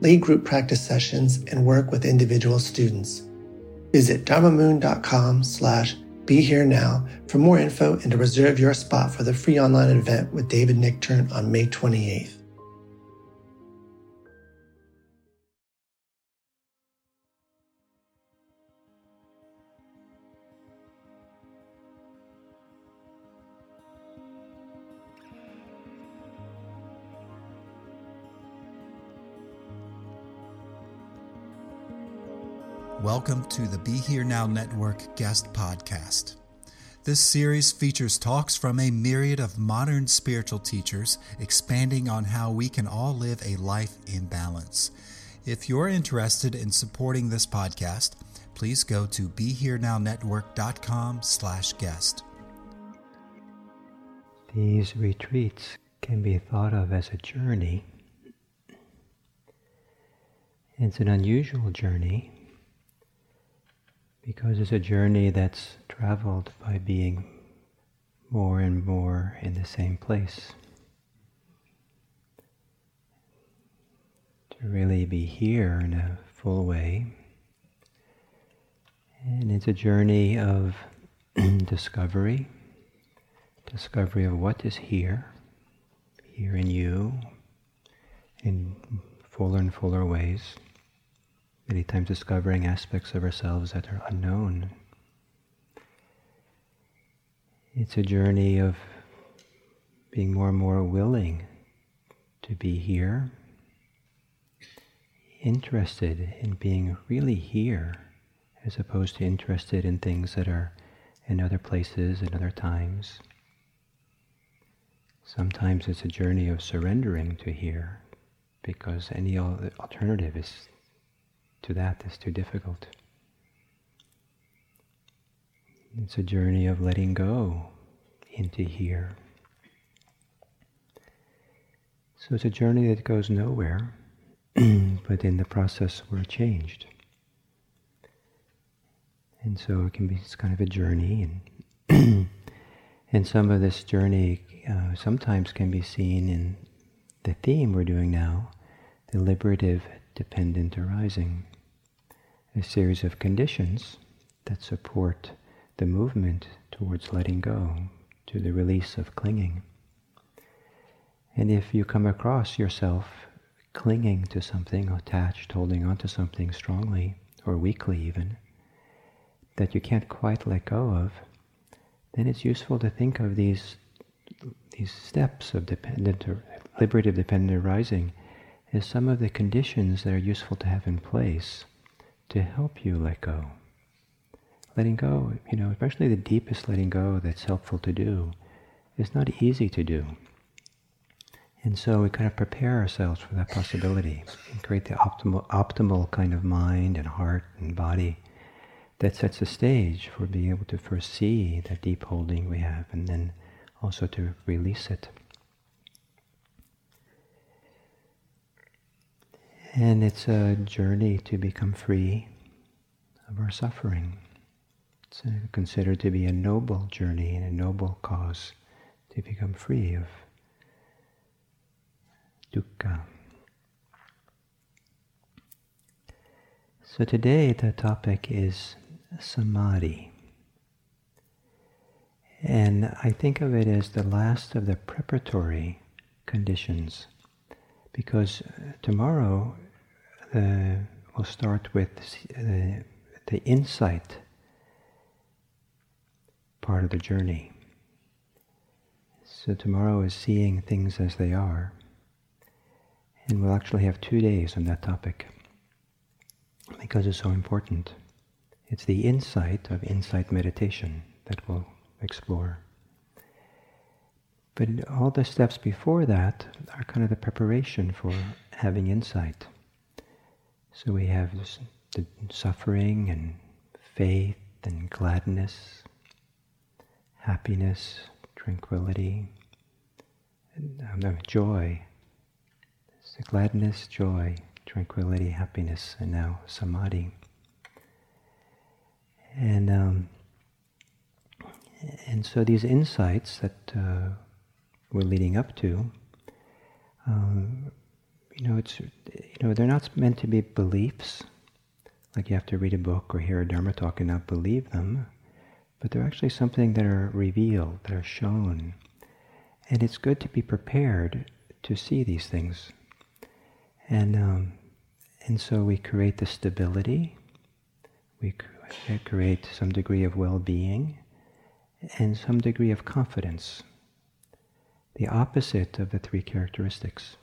lead group practice sessions, and work with individual students. Visit dharmamoon.com slash be here now for more info and to reserve your spot for the free online event with David Nichtern on May 28th. Welcome to the Be Here Now Network guest podcast. This series features talks from a myriad of modern spiritual teachers expanding on how we can all live a life in balance. If you're interested in supporting this podcast, please go to BeHereNowNetwork.com slash guest. These retreats can be thought of as a journey. It's an unusual journey because it's a journey that's traveled by being more and more in the same place. To really be here in a full way. And it's a journey of discovery, discovery of what is here, here in you, in fuller and fuller ways many times discovering aspects of ourselves that are unknown. It's a journey of being more and more willing to be here, interested in being really here, as opposed to interested in things that are in other places and other times. Sometimes it's a journey of surrendering to here, because any alternative is to that is too difficult. It's a journey of letting go into here. So it's a journey that goes nowhere, but in the process we're changed. And so it can be it's kind of a journey, and and some of this journey uh, sometimes can be seen in the theme we're doing now, the liberative dependent arising, a series of conditions that support the movement towards letting go, to the release of clinging. And if you come across yourself clinging to something, attached, holding on to something strongly, or weakly even, that you can't quite let go of, then it's useful to think of these, these steps of dependent or liberative dependent arising as some of the conditions that are useful to have in place to help you let go. Letting go, you know, especially the deepest letting go that's helpful to do is not easy to do. And so we kind of prepare ourselves for that possibility and create the optimal, optimal kind of mind and heart and body that sets the stage for being able to first see that deep holding we have and then also to release it. And it's a journey to become free of our suffering. It's uh, considered to be a noble journey and a noble cause to become free of dukkha. So today the topic is samadhi. And I think of it as the last of the preparatory conditions because tomorrow uh, we'll start with the, the insight part of the journey. So tomorrow is seeing things as they are. And we'll actually have two days on that topic because it's so important. It's the insight of insight meditation that we'll explore. But all the steps before that are kind of the preparation for having insight. So we have this, the suffering and faith and gladness, happiness, tranquility, and, um, joy. So gladness, joy, tranquility, happiness, and now samadhi. And um, and so these insights that uh, we're leading up to, um, you know, it's you know they're not meant to be beliefs, like you have to read a book or hear a dharma talk and not believe them, but they're actually something that are revealed, that are shown, and it's good to be prepared to see these things, and um, and so we create the stability, we create some degree of well-being and some degree of confidence, the opposite of the three characteristics.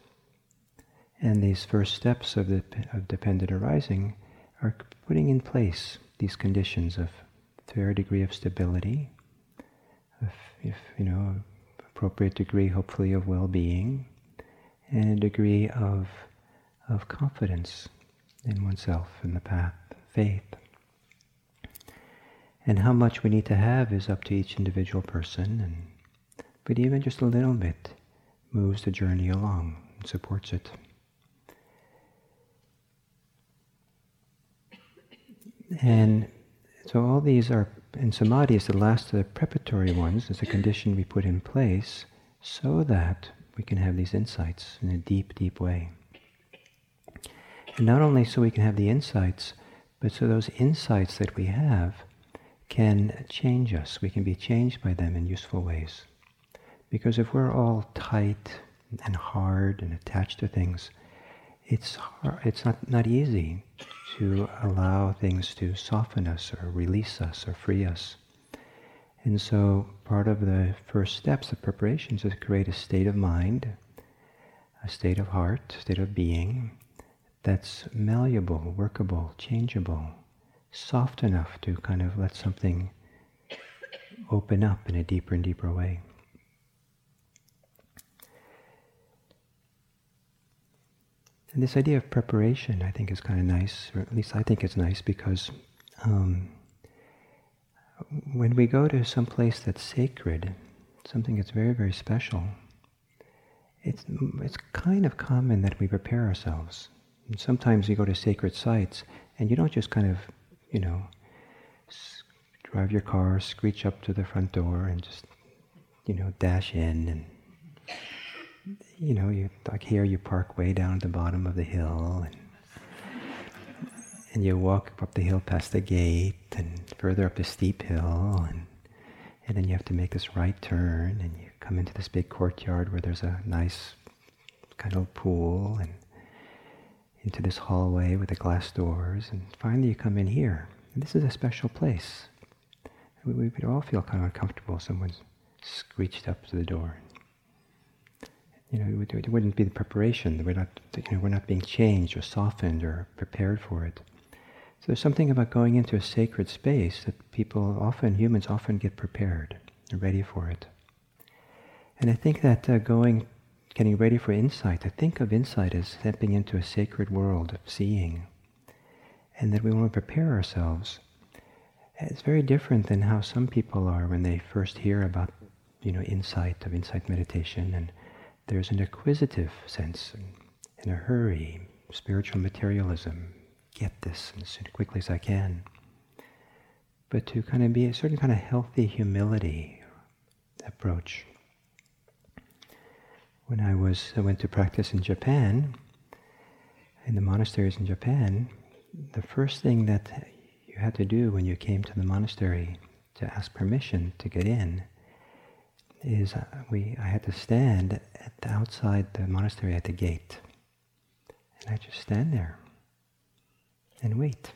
And these first steps of, the, of dependent arising are putting in place these conditions of fair degree of stability, of, if you know, appropriate degree, hopefully, of well-being, and a degree of of confidence in oneself and the path, faith. And how much we need to have is up to each individual person, and, but even just a little bit moves the journey along and supports it. And so all these are, and samadhi is the last of the preparatory ones, it's a condition we put in place so that we can have these insights in a deep, deep way. And not only so we can have the insights, but so those insights that we have can change us. We can be changed by them in useful ways. Because if we're all tight and hard and attached to things, it's hard, it's not, not easy to allow things to soften us or release us or free us. And so part of the first steps of preparations is to create a state of mind, a state of heart, state of being that's malleable, workable, changeable, soft enough to kind of let something open up in a deeper and deeper way. And this idea of preparation, I think, is kind of nice, or at least I think it's nice because um, when we go to some place that's sacred, something that's very, very special, it's, it's kind of common that we prepare ourselves. And sometimes you go to sacred sites and you don't just kind of you know, drive your car, screech up to the front door, and just, you know, dash in. And, you know, you like here you park way down at the bottom of the hill, and and you walk up the hill past the gate, and further up the steep hill, and and then you have to make this right turn, and you come into this big courtyard where there's a nice kind of pool, and into this hallway with the glass doors, and finally you come in here. And this is a special place. We, we would all feel kind of uncomfortable someone's screeched up to the door. You know, it, it wouldn't be the preparation. We're not, you know, we're not being changed or softened or prepared for it. So there's something about going into a sacred space that people often, humans often get prepared and ready for it. And I think that uh, going, getting ready for insight, to think of insight as stepping into a sacred world of seeing, and that we want to prepare ourselves. It's very different than how some people are when they first hear about, you know, insight of insight meditation, and there's an acquisitive sense, in a hurry, spiritual materialism, get this as quickly as I can. But to kind of be a certain kind of healthy humility approach. When I was I went to practice in Japan, in the monasteries in Japan, the first thing that you had to do when you came to the monastery to ask permission to get in is uh, we I had to stand at the outside the monastery at the gate. And I just stand there and wait.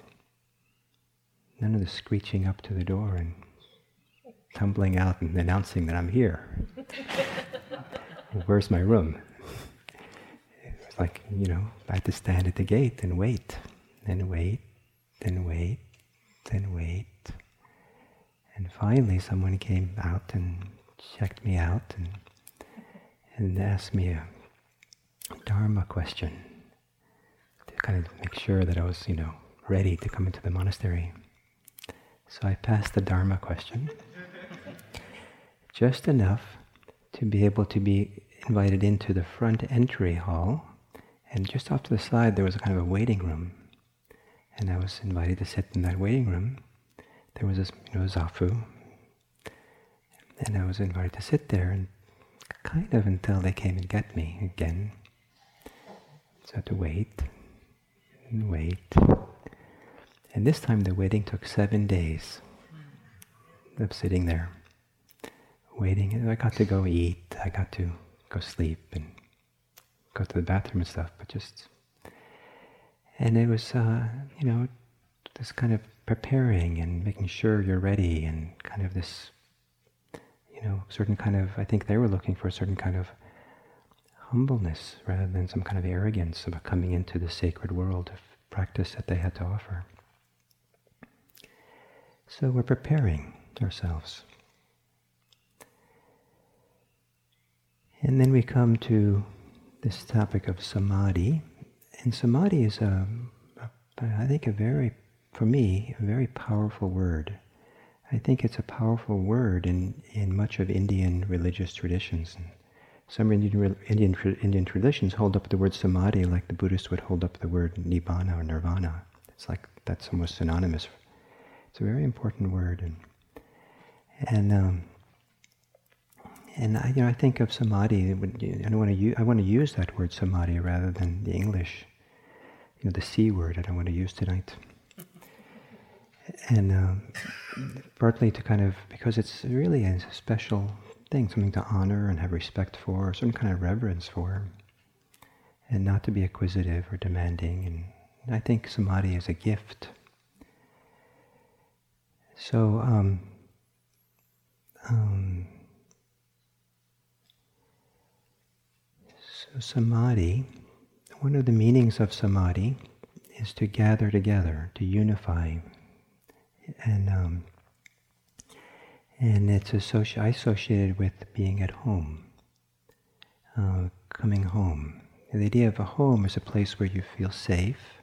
None of the screeching up to the door and tumbling out and announcing that I'm here. Where's my room? It was like, you know, I had to stand at the gate and wait, and wait, and wait, and wait. And finally, someone came out and checked me out and, and asked me a Dharma question to kind of make sure that I was, you know, ready to come into the monastery. So I passed the Dharma question just enough to be able to be invited into the front entry hall. And just off to the side, there was a kind of a waiting room. And I was invited to sit in that waiting room. There was this, you know, zafu. And I was invited to sit there and kind of until they came and get me again. So to wait and wait. And this time the waiting took seven days of sitting there, waiting. And I got to go eat, I got to go sleep and go to the bathroom and stuff, but just. And it was, uh, you know, this kind of preparing and making sure you're ready and kind of this, you know, certain kind of, I think they were looking for a certain kind of humbleness rather than some kind of arrogance about coming into the sacred world of practice that they had to offer. So we're preparing ourselves. And then we come to this topic of samadhi. And samadhi is, a, a, I think, a very, for me, a very powerful word. I think it's a powerful word in, in much of Indian religious traditions. Some Indian, Indian, Indian traditions hold up the word samadhi like the Buddhists would hold up the word nibbana or nirvana. It's like that's almost synonymous. It's a very important word. And, and um, and I, you know, I think of samadhi. I want to use. I want to use that word samadhi rather than the English, you know, the c word. that I want to use tonight. And um, partly to kind of because it's really a special thing, something to honor and have respect for, a certain kind of reverence for, and not to be acquisitive or demanding. And I think samadhi is a gift. So. Um, um, So, samadhi, one of the meanings of samadhi is to gather together, to unify. And, um, and it's associ- associated with being at home, uh, coming home. The idea of a home is a place where you feel safe,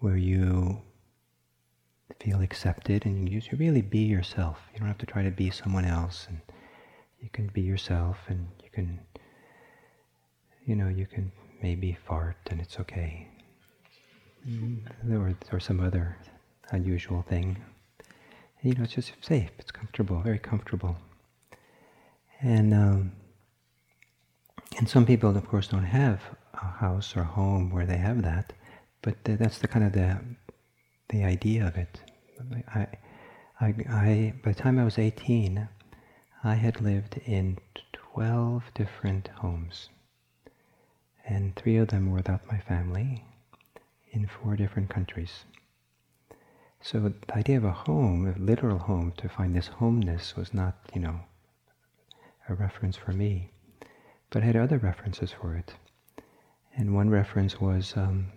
where you feel accepted, and you really be yourself. You don't have to try to be someone else, and you can be yourself, and you can you know, you can maybe fart and it's okay. Mm-hmm. Or, or some other unusual thing. You know, it's just safe, it's comfortable, very comfortable. And um, and some people, of course, don't have a house or a home where they have that, but that's the kind of the the idea of it. I, I, I, by the time I was 18, I had lived in 12 different homes and three of them were without my family in four different countries. So the idea of a home, a literal home, to find this homeness was not, you know, a reference for me, but I had other references for it. And one reference was um,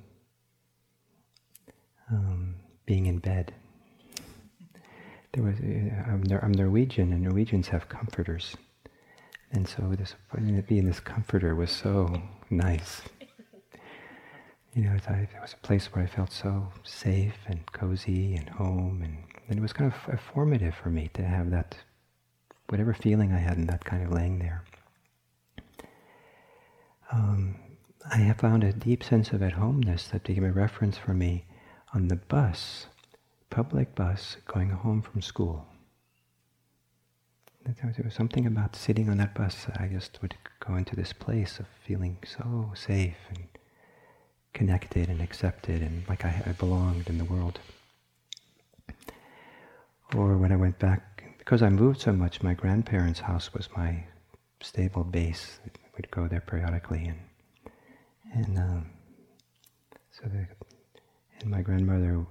um, being in bed. There was, uh, I'm, Norwegian, and Norwegians have comforters. And so this being this comforter was so nice. You know, it was a place where I felt so safe and cozy and home, and, and it was kind of formative for me to have that, whatever feeling I had in that kind of laying there. Um, I have found a deep sense of at homeness that became a reference for me on the bus, public bus, going home from school. There was something about sitting on that bus. that I just would go into this place of feeling so safe and connected and accepted and like I, I belonged in the world. Or when I went back, because I moved so much, my grandparents' house was my stable base. We'd go there periodically, and and um, so the, and my grandmother,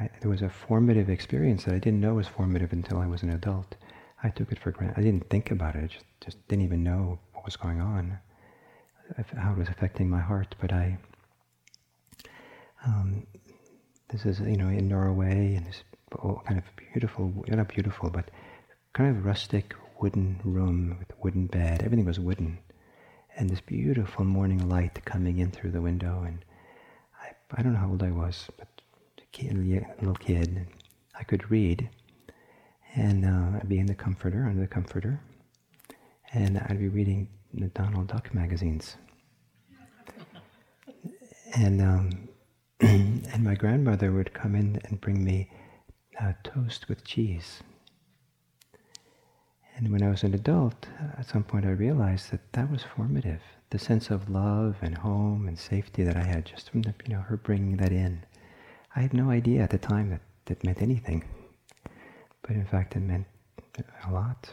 I, there was a formative experience that I didn't know was formative until I was an adult. I took it for granted. I didn't think about it. I just, just didn't even know what was going on, how it was affecting my heart. But I, um, this is you know in Norway, in this kind of beautiful, not beautiful, but kind of rustic wooden room with wooden bed. Everything was wooden, and this beautiful morning light coming in through the window. And I, I don't know how old I was, but a little kid. I could read and uh, I'd be in the comforter, under the comforter, and I'd be reading the Donald Duck magazines. and um, and my grandmother would come in and bring me uh, toast with cheese. And when I was an adult, at some point I realized that that was formative. The sense of love and home and safety that I had just from the, you know her bringing that in. I had no idea at the time that that meant anything but in fact it meant a lot.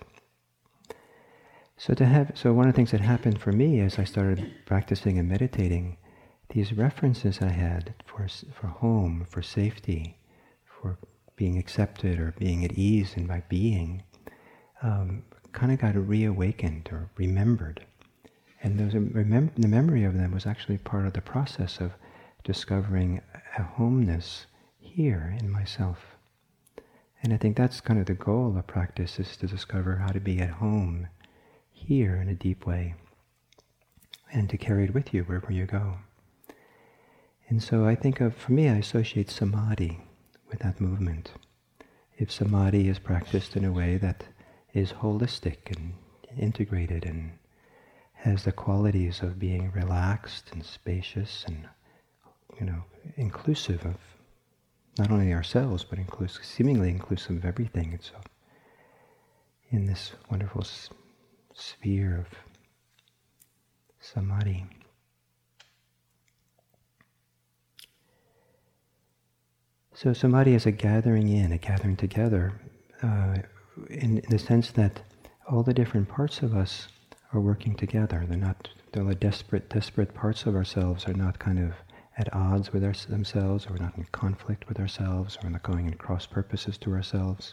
So to have, so one of the things that happened for me as I started practicing and meditating, these references I had for for home, for safety, for being accepted or being at ease in my being, um, kind of got reawakened or remembered, and remem- the memory of them was actually part of the process of discovering a homeness here in myself. And I think that's kind of the goal of practice is to discover how to be at home here in a deep way and to carry it with you wherever you go. And so I think of, for me, I associate samadhi with that movement. If samadhi is practiced in a way that is holistic and integrated and has the qualities of being relaxed and spacious and, you know, inclusive of not only ourselves, but inclusive, seemingly inclusive of everything. And so, in this wonderful sphere of samadhi. So samadhi is a gathering in, a gathering together, uh, in, in the sense that all the different parts of us are working together. They're not, they're the desperate, desperate parts of ourselves are not kind of at odds with our, themselves, or we're not in conflict with ourselves, or we're not going in cross purposes to ourselves.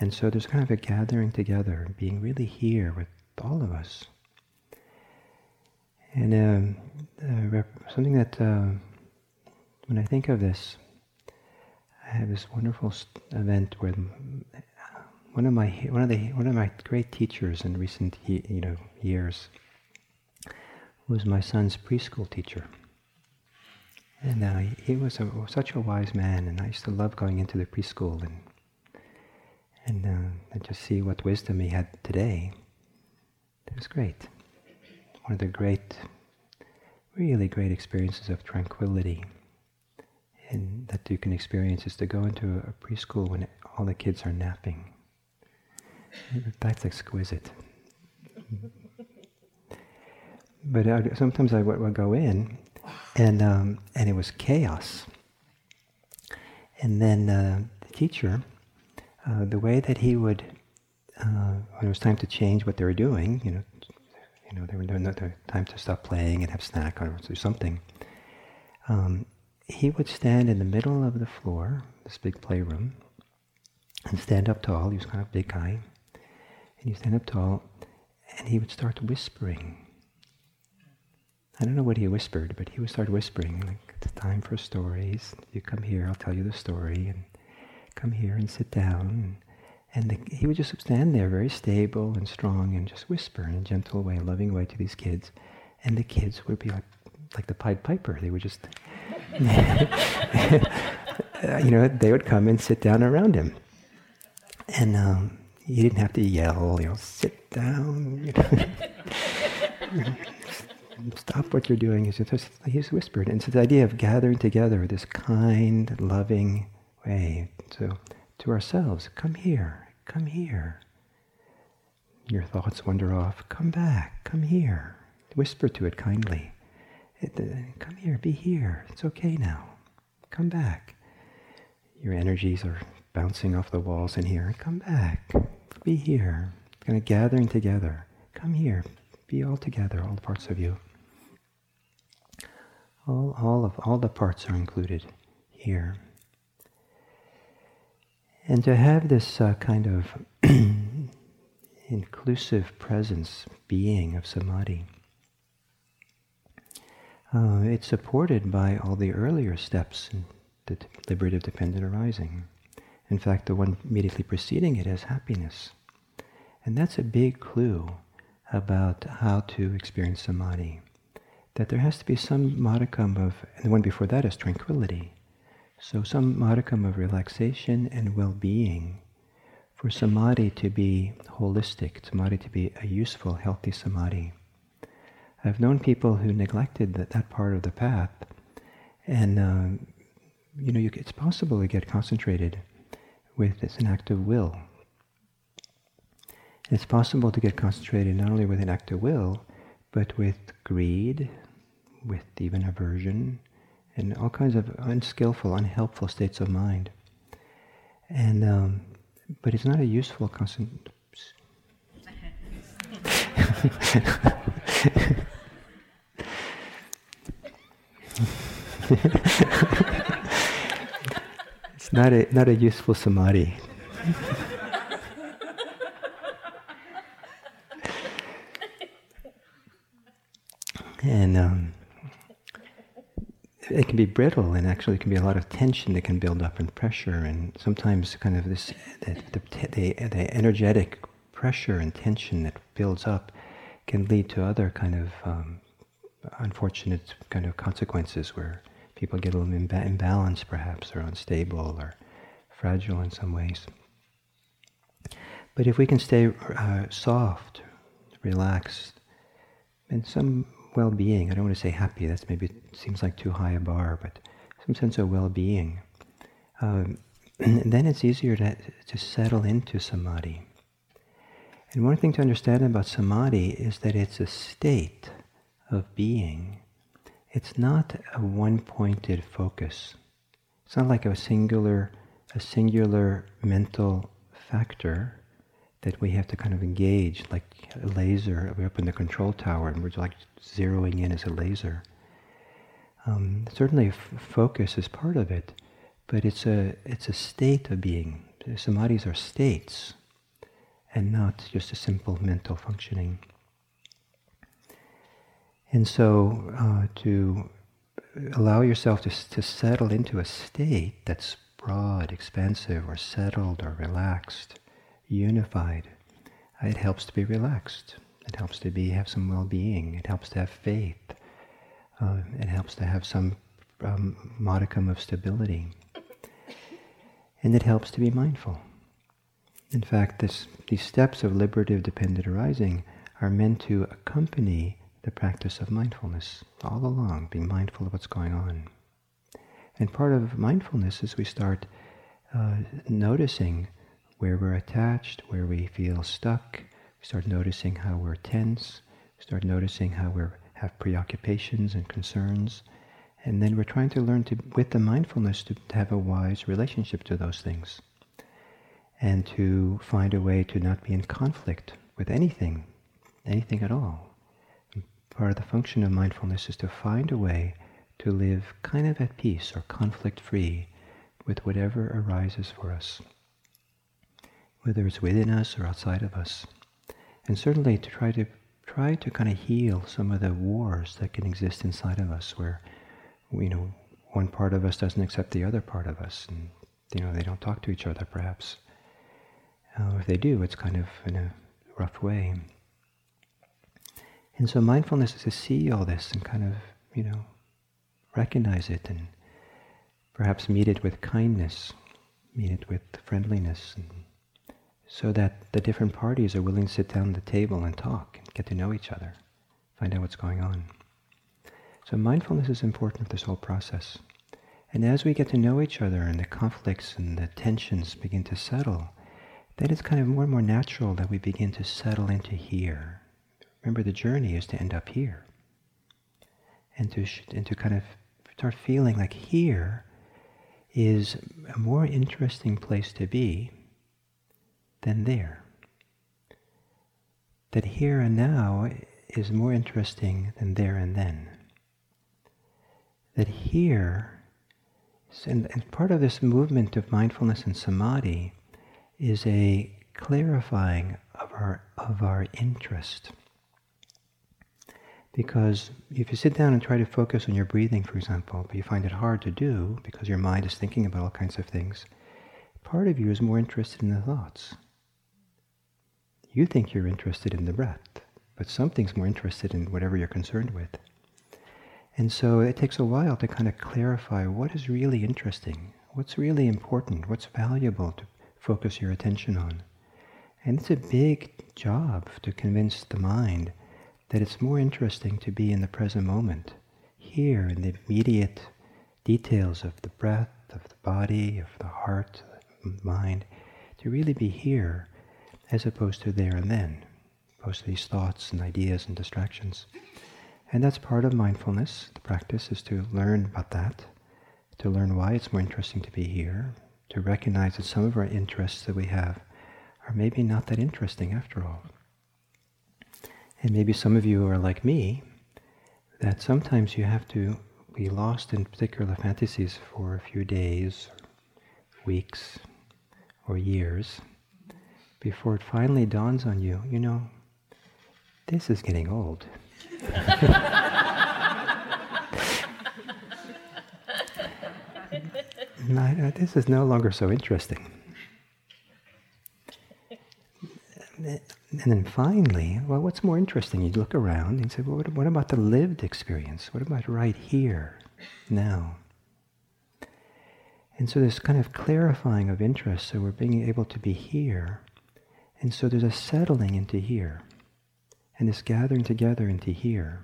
And so there's kind of a gathering together, being really here with all of us. And um, uh, something that, uh, when I think of this, I have this wonderful event where one of my one of the one of my great teachers in recent you know years was my son's preschool teacher. And uh, he was a, such a wise man, and I used to love going into the preschool and and, uh, and just see what wisdom he had today. It was great. One of the great, really great experiences of tranquility, and that you can experience is to go into a preschool when all the kids are napping. That's exquisite. but uh, sometimes I would, would go in and um, and it was chaos. And then uh, the teacher, uh, the way that he would, uh, when it was time to change what they were doing, you know, you know, they were doing the time to stop playing and have snack or something. Um, he would stand in the middle of the floor, this big playroom, and stand up tall. He was kind of a big guy, and he'd stand up tall, and he would start whispering I don't know what he whispered, but he would start whispering, like, it's time for stories. You come here, I'll tell you the story, and come here and sit down. And the, he would just stand there very stable and strong and just whisper in a gentle way, loving way to these kids. And the kids would be like, like the Pied Piper. They would just, you know, they would come and sit down around him. And um, he didn't have to yell, you know, sit down. You know. Stop what you're doing. He's just, he's whispered. And so the idea of gathering together this kind, loving way. to, to ourselves, come here, come here. Your thoughts wander off, come back, come here. Whisper to it kindly. Uh, come here, be here. It's okay now. Come back. Your energies are bouncing off the walls in here. Come back. Be here. Kind of gathering together. Come here. Be all together, all the parts of you. All, all of all the parts are included here. And to have this uh, kind of inclusive presence, being of samadhi, uh, it's supported by all the earlier steps in the liberative dependent arising. In fact, the one immediately preceding it is happiness. And that's a big clue about how to experience samadhi. That there has to be some modicum of, and the one before that is tranquility. So, some modicum of relaxation and well being for samadhi to be holistic, samadhi to be a useful, healthy samadhi. I've known people who neglected that, that part of the path, and uh, you know, you, it's possible to get concentrated with it's an act of will. It's possible to get concentrated not only with an act of will, but with greed, with even aversion, and all kinds of unskillful, unhelpful states of mind. And um, but it's not a useful concent. it's not a not a useful samadhi. and um, it can be brittle and actually it can be a lot of tension that can build up and pressure and sometimes kind of this the, the, the, energetic pressure and tension that builds up can lead to other kind of um, unfortunate kind of consequences where people get a little imba- imbalanced perhaps or unstable or fragile in some ways. But if we can stay uh, soft, relaxed, and some well-being. I don't want to say happy. That's maybe seems like too high a bar, but some sense of well-being. Um, then it's easier to, to settle into samadhi. And one thing to understand about samadhi is that it's a state of being. It's not a one-pointed focus. It's not like a singular, a singular mental factor that we have to kind of engage like a laser. We're up in the control tower and we're like zeroing in as a laser. Um, certainly, f- focus is part of it, but it's a it's a state of being. Samadhis are states, and not just a simple mental functioning. And so, uh, to allow yourself to, to settle into a state that's broad, expansive, or settled, or relaxed unified. It helps to be relaxed. It helps to be have some well-being. It helps to have faith. Uh, it helps to have some um, modicum of stability. And it helps to be mindful. In fact, this, these steps of liberative dependent arising are meant to accompany the practice of mindfulness all along, being mindful of what's going on. And part of mindfulness is we start uh, noticing where we're attached, where we feel stuck. We start noticing how we're tense. We start noticing how we have preoccupations and concerns. And then we're trying to learn to, with the mindfulness, to, to have a wise relationship to those things. And to find a way to not be in conflict with anything, anything at all. Of the function of mindfulness is to find a way to live kind of at peace or conflict free with whatever arises for us whether it's within us or outside of us. And certainly to try to try to kind of heal some of the wars that can exist inside of us where you know one part of us doesn't accept the other part of us and you know they don't talk to each other perhaps Uh, if they do, it's kind of in a rough way. And so mindfulness is to see all this and kind of, you know, recognize it and perhaps meet it with kindness, meet it with friendliness, so that the different parties are willing to sit down at the table and talk and get to know each other, find out what's going on. So mindfulness is important for this whole process. And as we get to know each other and the conflicts and the tensions begin to settle, then it's kind of more and more natural that we begin to settle into here. Remember, the journey is to end up here. And to, and to kind of start feeling like here is a more interesting place to be than there. That here and now is more interesting than there and then. That here, and, and part of this movement of mindfulness and samadhi is a clarifying of our, of our interest. Because if you sit down and try to focus on your breathing, for example, but you find it hard to do because your mind is thinking about all kinds of things, part of you is more interested in the thoughts. You think you're interested in the breath, but something's more interested in whatever you're concerned with. And so it takes a while to kind of clarify what is really interesting, what's really important, what's valuable to focus your attention on. And it's a big job to convince the mind that it's more interesting to be in the present moment, here in the immediate details of the breath, of the body, of the heart, the mind, to really be here as opposed to there and then, opposed to these thoughts and ideas and distractions. And that's part of mindfulness. The practice is to learn about that, to learn why it's more interesting to be here, to recognize that some of our interests that we have are maybe not that interesting after all. And maybe some of you are like me, that sometimes you have to be lost in particular fantasies for a few days, weeks, or years before it finally dawns on you, you know, this is getting old. Uh, this is no longer so interesting. And then finally, well, what's more interesting? You look around and say, well, what, what about the lived experience? What about right here, now? And so there's kind of clarifying of interest, so we're being able to be here. And so there's a settling into here, and this gathering together into here.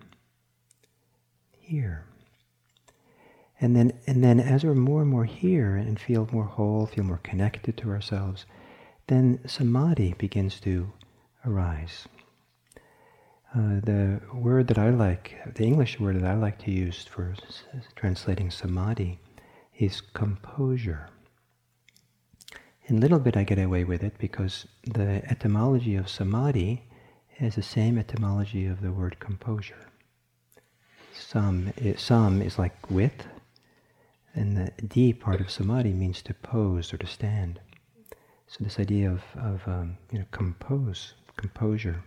Here. And then, and then as we're more and more here and feel more whole, feel more connected to ourselves, then samadhi begins to arise. Uh, the word that I like, the English word that I like to use for translating samadhi is composure. In little bit I get away with it because the etymology of samadhi has the same etymology of the word composure. Sam, sam is like with, and the D part of samadhi means to pose or to stand. So this idea of, of um, you know, compose, composure.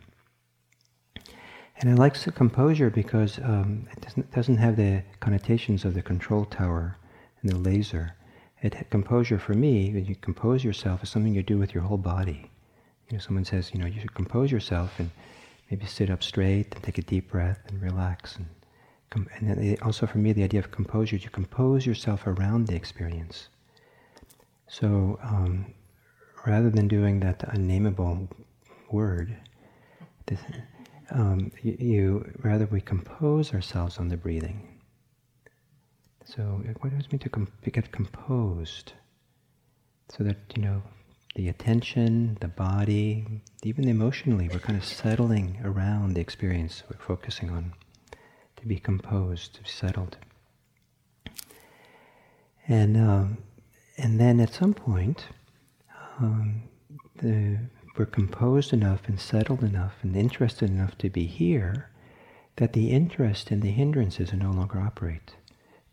And I like the composure because um, it doesn't, doesn't have the connotations of the control tower and the laser. It, composure for me, when you compose yourself, is something you do with your whole body. You know, someone says, you know, you should compose yourself and maybe sit up straight and take a deep breath and relax and and then also for me, the idea of composure, is you compose yourself around the experience. So um, rather than doing that unnameable word, this, um, you, you, rather we compose ourselves on the breathing. So what does it mean to, com- to get composed? So that you know the attention, the body, even emotionally, we're kind of settling around the experience we're focusing on to be composed, to be settled. And, um, and then at some point, um, the, we're composed enough and settled enough and interested enough to be here that the interest in the hindrances no longer operate.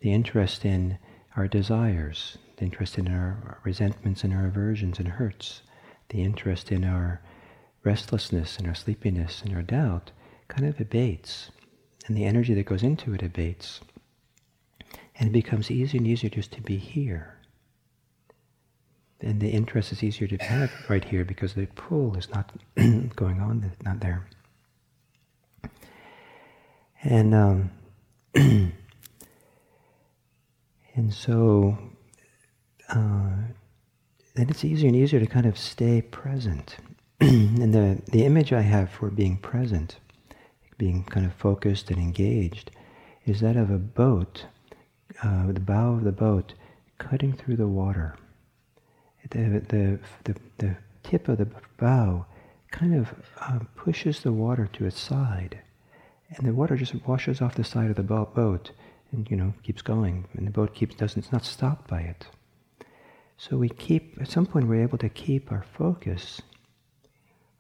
The interest in our desires, the interest in our resentments and our aversions and hurts, the interest in our restlessness and our sleepiness and our doubt kind of abates and the energy that goes into it abates. And it becomes easier and easier just to be here. And the interest is easier to have right here because the pull is not going on, not there. And um, and so uh, then it's easier and easier to kind of stay present. and the the image I have for being present, being kind of focused and engaged, is that of a boat, uh, the bow of the boat cutting through the water. The, the, the, the tip of the bow kind of uh, pushes the water to its side, and the water just washes off the side of the boat and you know keeps going, and the boat keeps doesn't it's not stopped by it. So we keep at some point we're able to keep our focus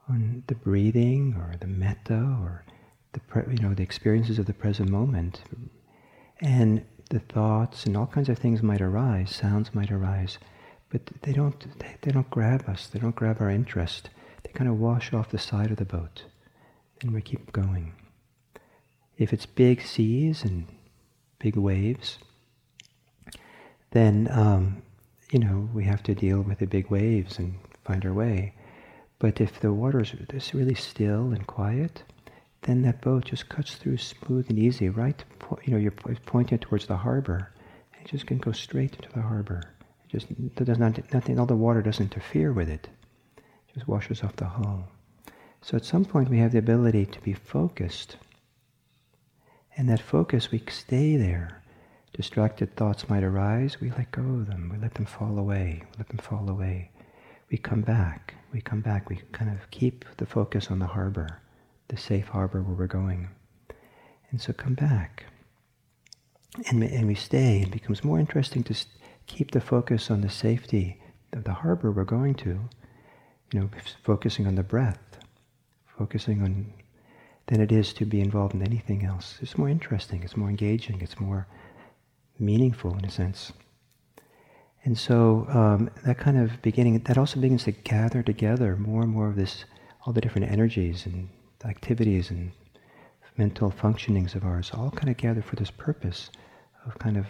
on the breathing or the metta or the you know the experiences of the present moment, and the thoughts and all kinds of things might arise, sounds might arise, but they don't they, they don't grab us. They don't grab our interest. They kind of wash off the side of the boat, and we keep going. If it's big seas and big waves, then um, you know we have to deal with the big waves and find our way. But if the water is really still and quiet, then that boat just cuts through smooth and easy, right? You know, you're pointing towards the harbor, and it just can go straight into the harbor. Just does not nothing. All the water doesn't interfere with it. it. Just washes off the hull. So at some point we have the ability to be focused, and that focus we stay there. Distracted thoughts might arise. We let go of them. We let them fall away. We let them fall away. We come back. We come back. We kind of keep the focus on the harbor the safe harbor where we're going. And so come back. And, and we stay. It becomes more interesting to keep the focus on the safety of the harbor we're going to, you know, focusing on the breath, focusing on, than it is to be involved in anything else. It's more interesting, it's more engaging, it's more meaningful in a sense. And so um, that kind of beginning, that also begins to gather together more and more of this, all the different energies and activities and mental functionings of ours all kind of gather for this purpose of kind of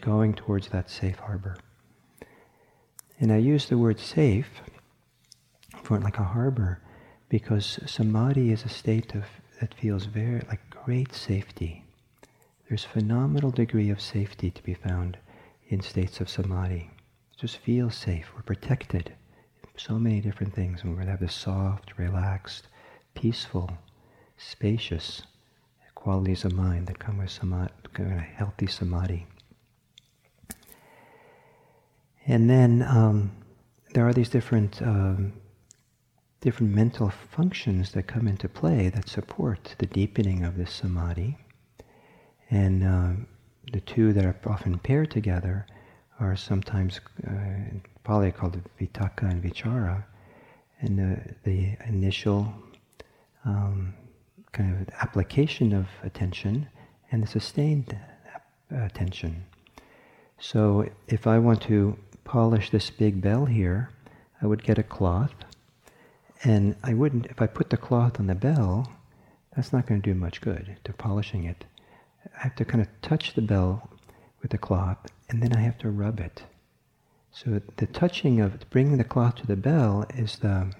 going towards that safe harbor. And I use the word safe for like a harbor because samadhi is a state of that feels very like great safety. There's phenomenal degree of safety to be found in states of samadhi. Just feel safe. We're protected. So many different things. And we're going to have this soft, relaxed, peaceful, spacious qualities of mind that come with samadhi, a healthy samadhi. And then um, there are these different um, different mental functions that come into play that support the deepening of this samadhi. And uh, the two that are often paired together are sometimes uh, Pali called vitakka and vichara. And uh, the initial um, kind of application of attention and the sustained attention. So if I want to polish this big bell here, I would get a cloth, and I wouldn't, if I put the cloth on the bell, that's not going to do much good to polishing it. I have to kind of touch the bell with the cloth, and then I have to rub it. So the touching of bringing the cloth to the bell is the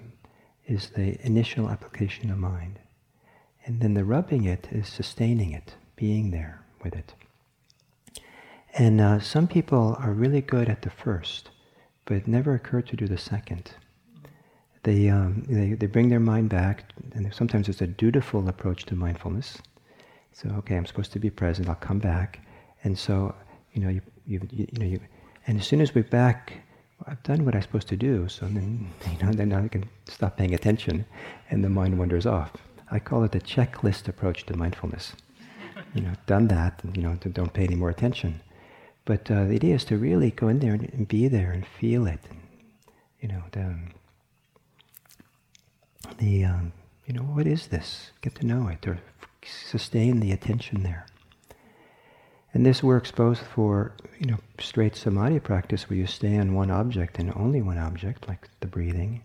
is the initial application of mind. And then the rubbing it is sustaining it, being there with it. And uh, some people are really good at the first, but it never occurred to do the second. They, um, they, they bring their mind back, and sometimes it's a dutiful approach to mindfulness. So, okay, I'm supposed to be present, I'll come back. And so, you know, you, you, you, you know, you, and as soon as we're back I've done what I'm supposed to do, so then, you know, then I can stop paying attention and the mind wanders off. I call it the checklist approach to mindfulness. You know, done that, you know, don't pay any more attention. But uh, the idea is to really go in there and, and be there and feel it. You know, the, the um, you know, what is this? Get to know it or sustain the attention there. And this works both for, you know, straight samadhi practice where you stay on one object and only one object, like the breathing,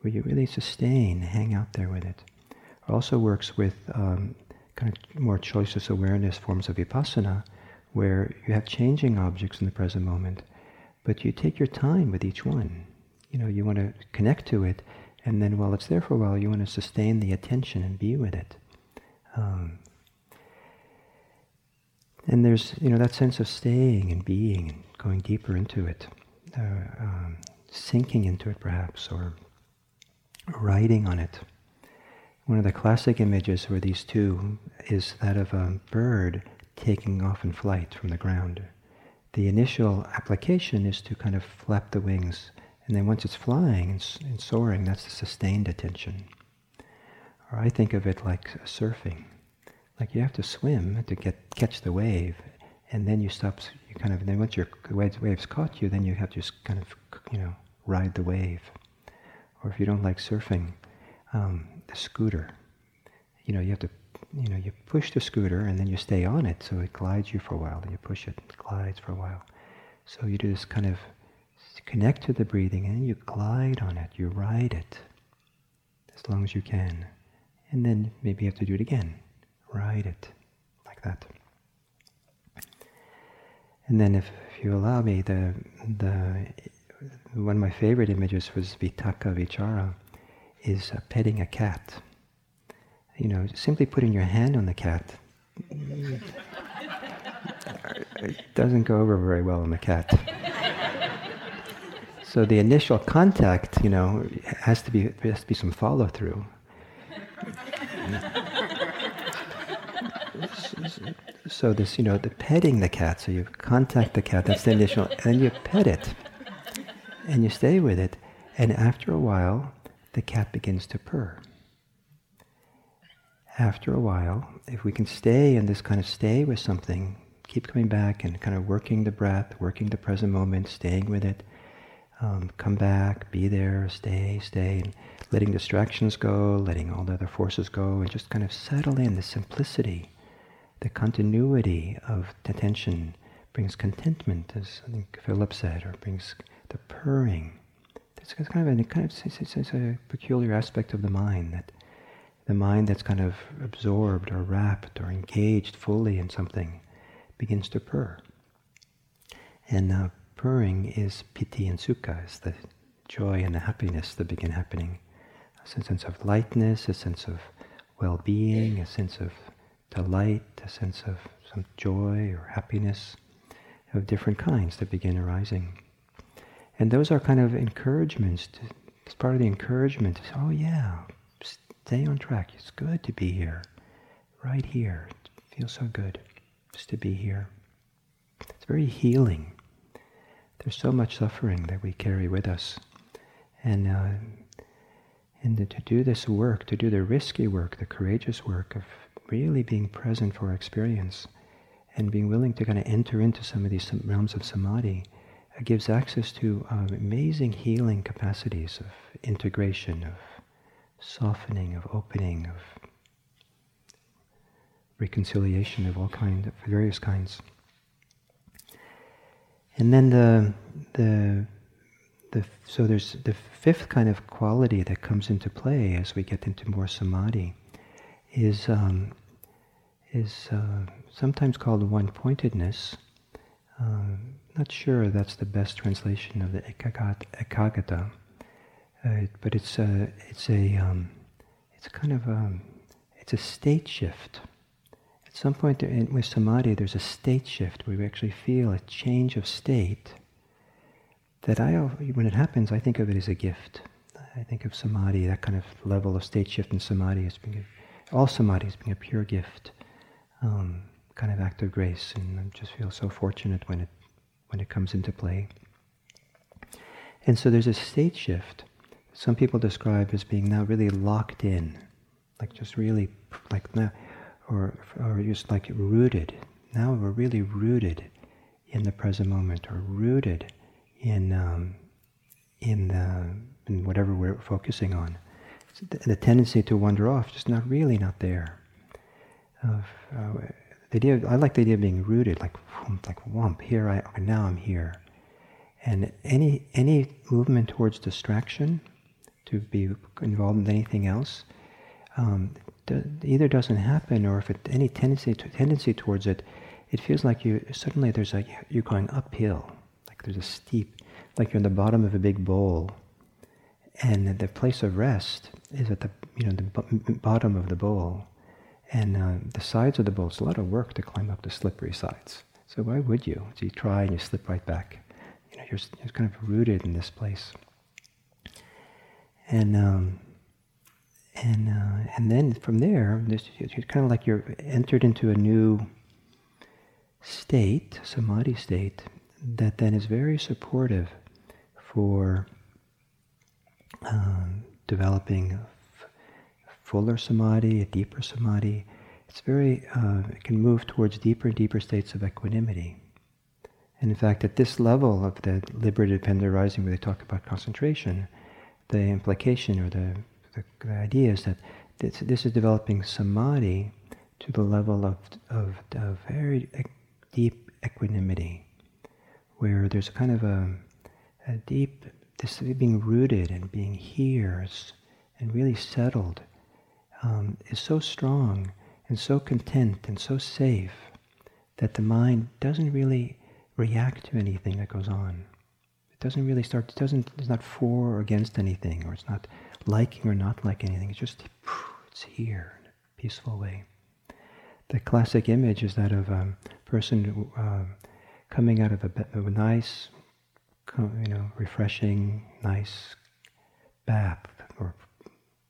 where you really sustain, hang out there with it. it also works with um, kind of more choiceless awareness forms of vipassana, where you have changing objects in the present moment, But you take your time with each one. You know, you want to connect to it, and then while it's there for a while, you want to sustain the attention and be with it. Um, and there's, you know, that sense of staying and being and going deeper into it, uh, um, sinking into it perhaps, or riding on it. One of the classic images for these two is that of a bird taking off in flight from the ground. The initial application is to kind of flap the wings, and then once it's flying and, and soaring, that's the sustained attention. Or I think of it like surfing. Like you have to swim to get catch the wave, and then you stop. You kind of then once your waves caught you, then you have to just kind of you know ride the wave. Or if you don't like surfing, um, the scooter. You know you have to you know you push the scooter and then you stay on it, so it glides you for a while. Then you push it, it glides for a while. So you do this kind of connect to the breathing, and you glide on it. You ride it as long as you can, and then maybe you have to do it again Ride it like that. And then, if, if you allow me, the the one of my favorite images was vitakka Vichara, is uh, petting a cat. You know, simply putting your hand on the cat it doesn't go over very well on the cat. so the initial contact, you know, has to be there has to be some follow through so this, you know, the petting the cat, so you contact the cat, that's the initial, and then you pet it. And you stay with it. And after a while, the cat begins to purr. After a while, if we can stay in this kind of stay with something, keep coming back and kind of working the breath, working the present moment, staying with it, um, come back, be there, stay, stay, and letting distractions go, letting all the other forces go, and just kind of settle in the simplicity the continuity of attention brings contentment, as I think Philip said, or brings the purring. It's kind of a kind of it's, it's a peculiar aspect of the mind that the mind that's kind of absorbed or wrapped or engaged fully in something begins to purr. And uh, purring is piti and sukha, is the joy and the happiness that begin happening. A sense of lightness, a sense of well-being, a sense of delight, a sense of some joy or happiness of different kinds that begin arising. And those are kind of encouragements. To, it's part of the encouragement. To oh yeah, stay on track. It's good to be here, right here. It feels so good just to be here. It's very healing. There's so much suffering that we carry with us, and uh, and to do this work, to do the risky work, the courageous work of really being present for experience and being willing to kind of enter into some of these realms of samadhi uh, gives access to um, amazing healing capacities of integration, of softening, of opening, of reconciliation of all kinds, of various kinds. And then the the the so there's the fifth kind of quality that comes into play as we get into more samadhi is um, is uh, sometimes called one-pointedness. Uh, not sure that's the best translation of the ekaggata, uh, but it's a it's a um, it's kind of a it's a state shift. At some point in, with samadhi, there's a state shift where we actually feel a change of state. That I, when it happens, I think of it as a gift. I think of samadhi, that kind of level of state shift in samadhi as being a, all samadhi as being a pure gift um, kind of act of grace, and I just feel so fortunate when it when it comes into play. And so there's a state shift. Some people describe as being now really locked in, like just really like now, or or just like rooted. Now we're really rooted in the present moment, or rooted in um, in the in whatever we're focusing on. The, the tendency to wander off just not really not there of uh, the idea. Of, I like the idea of being rooted, like like whump. Here I now I'm here, and any any movement towards distraction, to be involved in anything else, um, either doesn't happen, or if it, any tendency to, tendency towards it, it feels like you suddenly there's a you're going uphill, like there's a steep, like you're in the bottom of a big bowl, and the place of rest is at the you know the bottom of the bowl, and uh, the sides of the bowl. It's a lot of work to climb up the slippery sides. So why would you? So you try and you slip right back. You know, you're, you're kind of rooted in this place. And um, and uh, and then from there, it's kind of like you're entered into a new state, samadhi state, that then is very supportive for um, developing fuller samadhi, a deeper samadhi. It's very, uh, it can move towards deeper and deeper states of equanimity. And in fact, at this level of the liberated dependent arising, where they talk about concentration, the implication or the, the, the idea is that this, this, is developing samadhi to the level of, of, of very deep equanimity, where there's kind of a, a deep, this being rooted and being here and really settled um, is so strong and so content and so safe that the mind doesn't really react to anything that goes on. Doesn't really start, it doesn't, it's not for or against anything, or it's not liking or not like anything. It's just, it's here in a peaceful way. The classic image is that of a person uh, coming out of a, a nice, you know, refreshing, nice bath or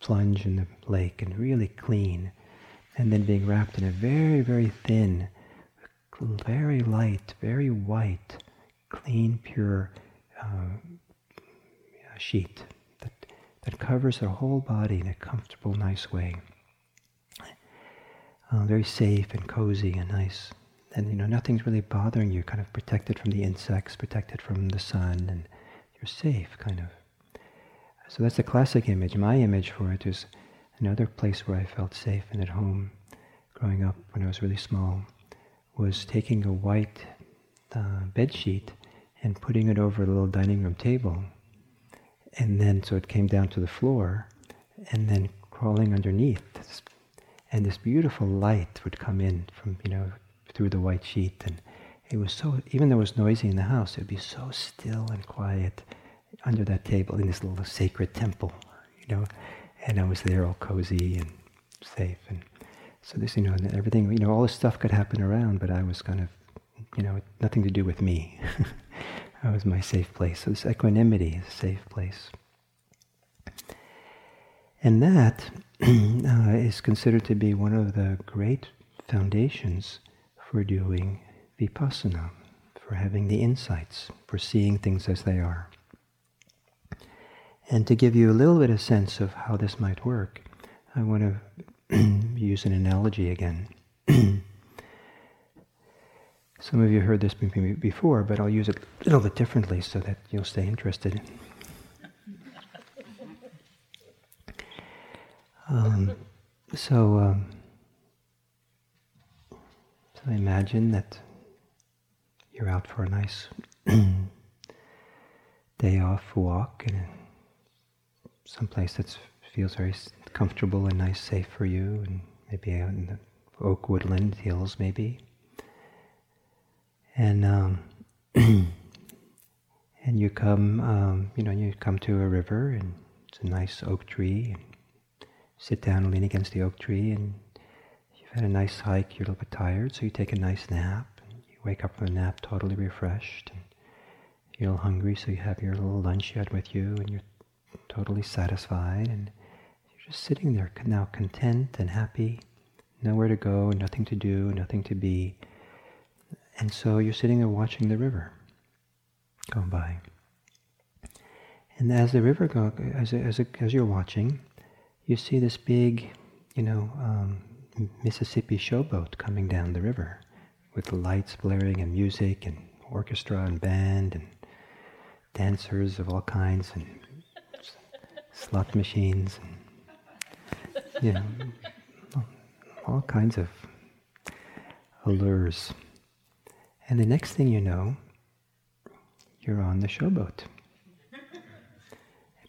plunge in the lake and really clean, and then being wrapped in a very, very thin, very light, very white, clean, pure uh, sheet that, that covers their whole body in a comfortable, nice way uh, very safe and cozy and nice. And you know, nothing's really bothering you, kind of protected from the insects, protected from the sun, and you're safe, kind of. So that's the classic image. My image for it is another place where I felt safe and at home growing up when I was really small was taking a white uh, bed sheet and putting it over the little dining room table. And then, so it came down to the floor, and then crawling underneath and this beautiful light would come in from you know through the white sheet. And it was so even though it was noisy in the house it would be so still and quiet under that table in this little sacred temple you know? And i was there all cozy and safe. And so this you know and everything you know all this stuff could happen around but i was kind of you know nothing to do with me i was my safe place so this equanimity is a safe place and that uh, is considered to be one of the great foundations for doing vipassana, for having the insights, for seeing things as they are. And to give you a little bit of sense of how this might work, I want to use an analogy again. Some of you heard this before, but I'll use it a little bit differently so that you'll stay interested. Um, so, um, so imagine that you're out for a nice day off walk in some place that feels very comfortable and nice, safe for you, and maybe out in the oak woodland hills, maybe. And um, and you come, um, you know, you come to a river, and it's a nice oak tree, and sit down and lean against the oak tree and you've had a nice hike, you're a little bit tired, so you take a nice nap and you wake up from the nap totally refreshed and you're a little hungry, so you have your little lunch you had with you and you're totally satisfied and you're just sitting there now content and happy, nowhere to go, nothing to do, nothing to be. And so you're sitting there watching the river go by. And as the river go, as, as, as you're watching, you see this big, you know, um, Mississippi showboat coming down the river with lights blaring and music and orchestra and band and dancers of all kinds and slot machines and, you know, all kinds of allures. And the next thing you know, you're on the showboat.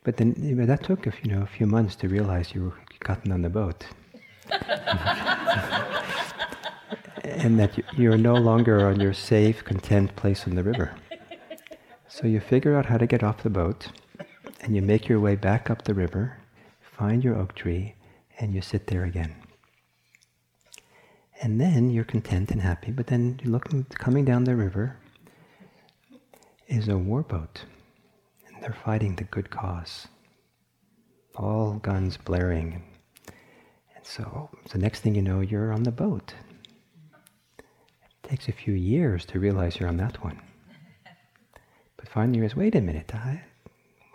But then that took a, you know, a few months to realize you were gotten on the boat. and that you're no longer on your safe, content place in the river. So you figure out how to get off the boat, and you make your way back up the river, find your oak tree, and you sit there again. And then you're content and happy, but then you look coming down the river is a warboat, and they're fighting the good cause. All guns blaring. And so the next thing you know, you're on the boat. It takes a few years to realize you're on that one. But finally, you realize, wait a minute, I,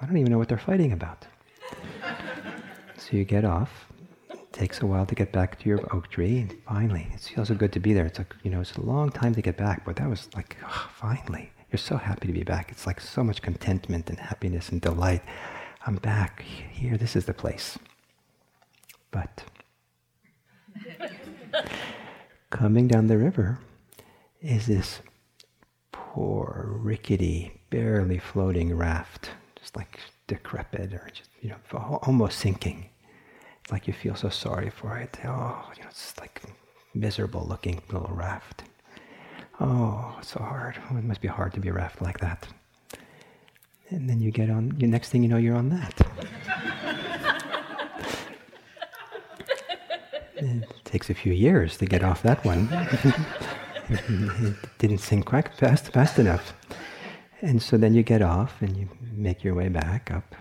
I don't even know what they're fighting about. so you get off. Takes a while to get back to your oak tree, and finally, it feels so good to be there. It's like you know, it's a long time to get back, but that was like, oh, finally, you're so happy to be back. It's like so much contentment and happiness and delight. I'm back here. This is the place. But coming down the river is this poor, rickety, barely floating raft, just like decrepit or just, you know, almost sinking. Like you feel so sorry for it. Oh, you know, it's like miserable looking little raft. Oh, it's so hard. Oh, it must be hard to be a raft like that. And then you get on, the next thing you know, you're on that. it takes a few years to get off that one. it didn't sink quite fast, fast enough. And so then you get off and you make your way back up.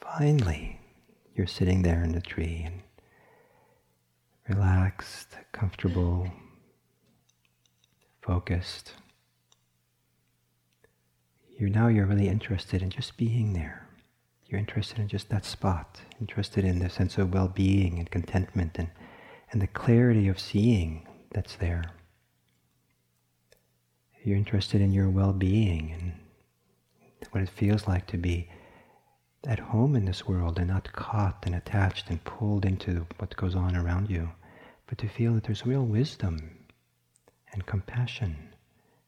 Finally, you're sitting there in the tree and relaxed, comfortable, focused. You're now you're really interested in just being there. You're interested in just that spot, interested in the sense of well-being and contentment and, and the clarity of seeing that's there. You're interested in your well being and what it feels like to be at home in this world and not caught and attached and pulled into what goes on around you, but to feel that there's real wisdom and compassion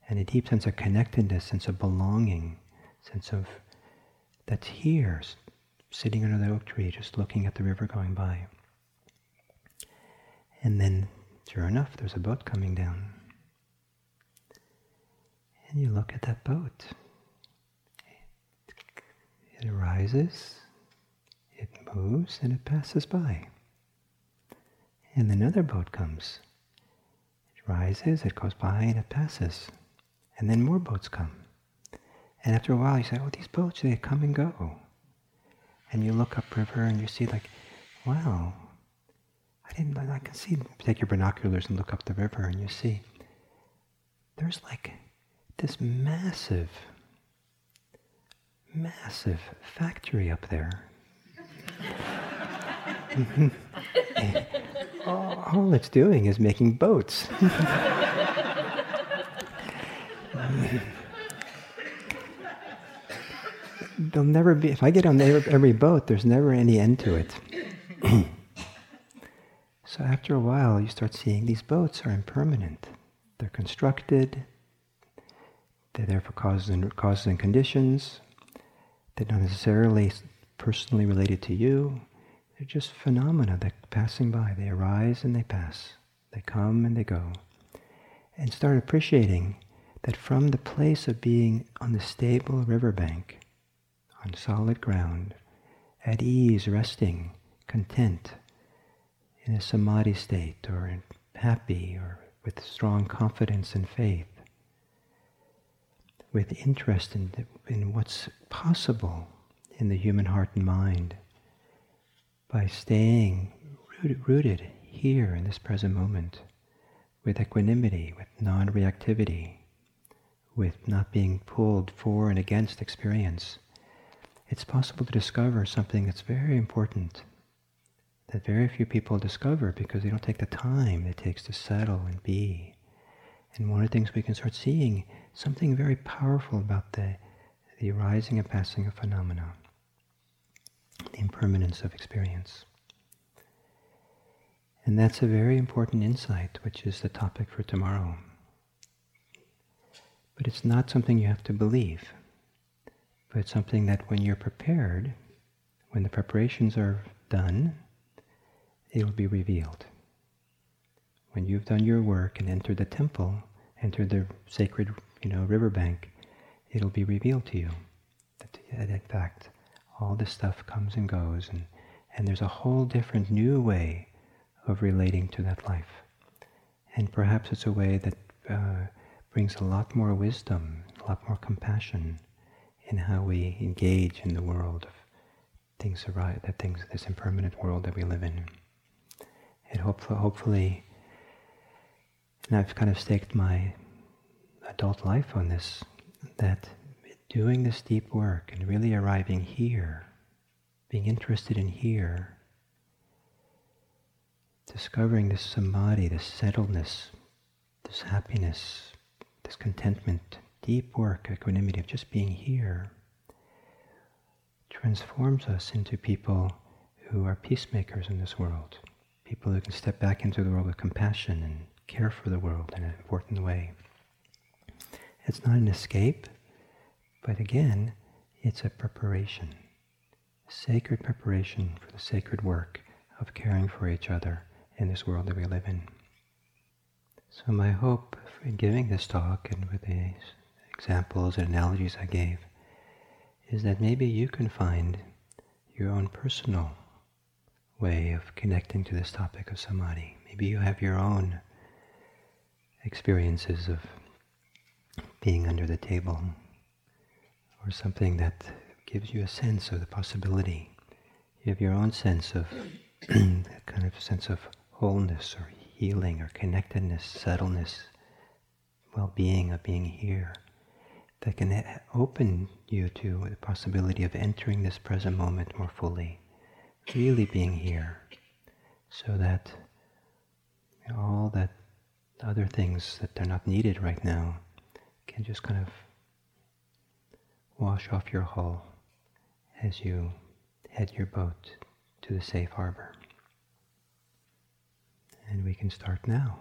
and a deep sense of connectedness, sense of belonging, sense of that's here, sitting under the oak tree, just looking at the river going by. And then, sure enough, there's a boat coming down. And you look at that boat. It arises, it moves, and it passes by. And another boat comes. It rises, it goes by, and it passes. And then more boats come. And after a while, you say, oh, these boats, they come and go. And you look upriver and you see, like, wow, I didn't, I can see, take your binoculars and look up the river and you see, there's like this massive, massive factory up there. Mm-hmm. all, all it's doing is making boats. There'll never be, if I get on every boat, there's never any end to it. so after a while, you start seeing these boats are impermanent. They're constructed, they're there for causes and, causes and conditions. They're not necessarily personally related to you. They're just phenomena that passing by. They arise and they pass. They come and they go. And start appreciating that from the place of being on the stable riverbank, on solid ground, at ease, resting, content, in a samadhi state, or happy, or with strong confidence and faith, with interest in, in what's possible in the human heart and mind by staying rooted, rooted here in this present moment with equanimity, with non reactivity, with not being pulled for and against experience, it's possible to discover something that's very important that very few people discover because they don't take the time it takes to settle and be. And one of the things we can start seeing something very powerful about the, the arising and passing of phenomena, the impermanence of experience. And that's a very important insight, which is the topic for tomorrow. But it's not something you have to believe, but it's something that when you're prepared, when the preparations are done, it will be revealed. When you've done your work and entered the temple, entered the sacred you know, riverbank, it'll be revealed to you that, in fact, all this stuff comes and goes, and, and there's a whole different new way of relating to that life. And perhaps it's a way that uh, brings a lot more wisdom, a lot more compassion in how we engage in the world of things arise, that things, this impermanent world that we live in. And hopefully, hopefully, and I've kind of staked my adult life on this, that doing this deep work and really arriving here, being interested in here, discovering this samadhi, this settledness, this happiness, this contentment, deep work, equanimity of just being here, transforms us into people who are peacemakers in this world, people who can step back into the world with compassion and care for the world in an important way. It's not an escape, but again, it's a preparation, a sacred preparation for the sacred work of caring for each other in this world that we live in. So my hope in giving this talk and with the examples and analogies I gave is that maybe you can find your own personal way of connecting to this topic of samadhi. Maybe you have your own experiences of being under the table or something that gives you a sense of the possibility. You have your own sense of that kind of sense of wholeness or healing or connectedness, settledness, well-being of being here that can open you to the possibility of entering this present moment more fully, really being here, so that all that other things that are not needed right now can just kind of wash off your hull as you head your boat to the safe harbor. And we can start now.